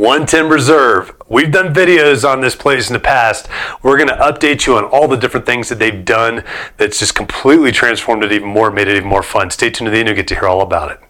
110 Reserve. We've done videos on this place in the past. We're going to update you on all the different things that they've done that's just completely transformed it even more, made it even more fun. Stay tuned to the end, you'll get to hear all about it.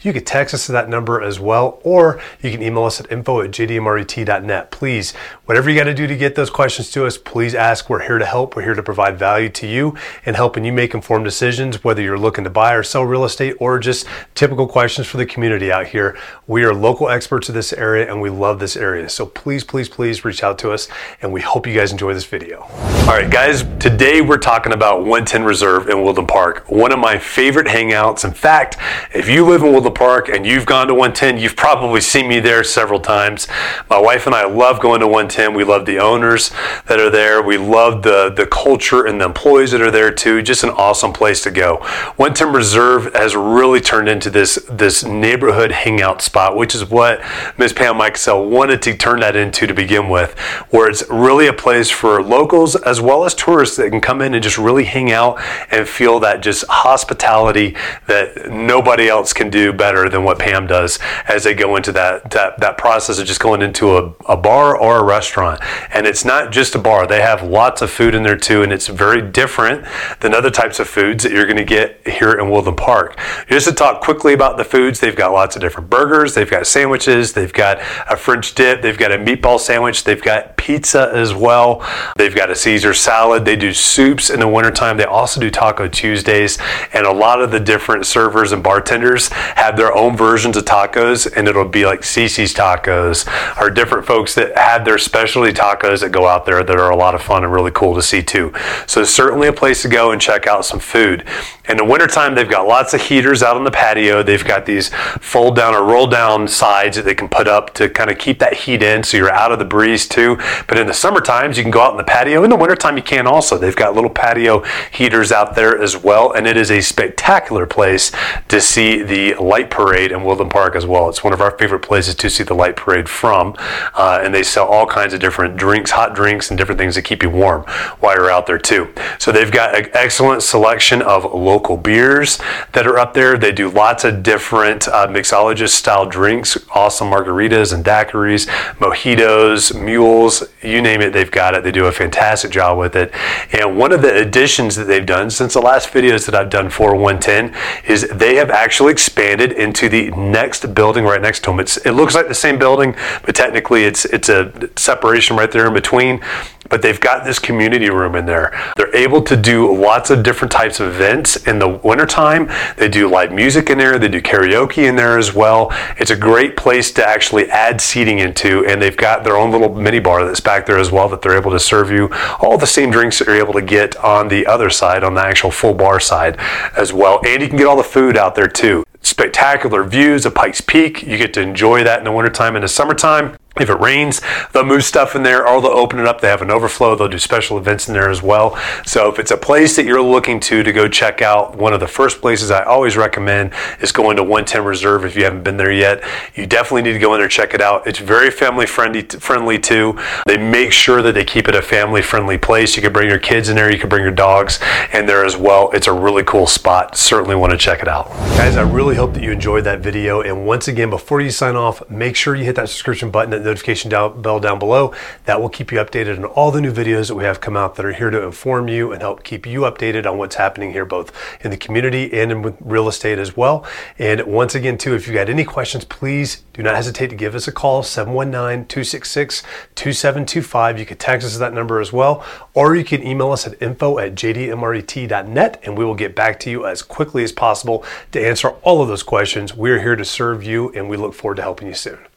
you can text us to that number as well, or you can email us at info at jdmret.net. Please, whatever you got to do to get those questions to us, please ask. We're here to help. We're here to provide value to you and helping you make informed decisions, whether you're looking to buy or sell real estate or just typical questions for the community out here. We are local experts of this area and we love this area. So please, please, please reach out to us and we hope you guys enjoy this video. All right, guys, today we're talking about 110 Reserve in Woodland Park, one of my favorite hangouts. In fact, if you live in Woodland Park and you've gone to 110, you've probably seen me there several times. My wife and I love going to 110. We love the owners that are there. We love the, the culture and the employees that are there too. Just an awesome place to go. 110 Reserve has really turned into this, this neighborhood hangout spot, which is what Ms. Pam Michael wanted to turn that into to begin with, where it's really a place for locals as well as tourists that can come in and just really hang out and feel that just hospitality that nobody else else can do better than what Pam does as they go into that that, that process of just going into a, a bar or a restaurant. And it's not just a bar; they have lots of food in there too, and it's very different than other types of foods that you're going to get here in Woodland Park. Just to talk quickly about the foods, they've got lots of different burgers, they've got sandwiches, they've got a French dip, they've got a meatball sandwich, they've got pizza as well, they've got a Caesar salad, they do soups in the wintertime, they also do Taco Tuesdays, and a lot of the different servers and bartenders vendors have their own versions of tacos, and it'll be like Cici's tacos or different folks that have their specialty tacos that go out there that are a lot of fun and really cool to see too. So certainly a place to go and check out some food. In the wintertime, they've got lots of heaters out on the patio. They've got these fold down or roll down sides that they can put up to kind of keep that heat in so you're out of the breeze too. But in the summer times, you can go out in the patio. In the wintertime, you can also. They've got little patio heaters out there as well, and it is a spectacular place to see the light parade in Woodland Park as well. It's one of our favorite places to see the light parade from. Uh, and they sell all kinds of different drinks, hot drinks, and different things to keep you warm while you're out there too. So they've got an excellent selection of local beers that are up there. They do lots of different uh, mixologist style drinks, awesome margaritas and daiquiris, mojitos, mules, you name it, they've got it. They do a fantastic job with it. And one of the additions that they've done since the last videos that I've done for 110 is they have actually expanded into the next building right next to them. It's, it looks like the same building, but technically it's it's a separation right there in between. But they've got this community room in there. They're able to do lots of different types of events in the wintertime. They do live music in there, they do karaoke in there as well. It's a great place to actually add seating into, and they've got their own little mini bar that's back there as well that they're able to serve you all the same drinks that you're able to get on the other side, on the actual full bar side as well. And you can get all the food out there too spectacular views of Pikes Peak. You get to enjoy that in the wintertime and the summertime. If it rains, they'll move stuff in there or they'll open it up. They have an overflow. They'll do special events in there as well. So if it's a place that you're looking to to go check out, one of the first places I always recommend is going to 110 Reserve if you haven't been there yet. You definitely need to go in there check it out. It's very family friendly friendly too. They make sure that they keep it a family friendly place. You can bring your kids in there, you can bring your dogs in there as well. It's a really cool spot. Certainly want to check it out. Guys, I really hope that you enjoyed that video and once again before you sign off, make sure you hit that subscription button that notification down, bell down below. That will keep you updated on all the new videos that we have come out that are here to inform you and help keep you updated on what's happening here, both in the community and in real estate as well. And once again, too, if you've got any questions, please do not hesitate to give us a call 719 266 2725. You can text us that number as well, or you can email us at info at jdmret.net and we will get back to you as quickly as possible to answer all of those questions. We're here to serve you and we look forward to helping you soon.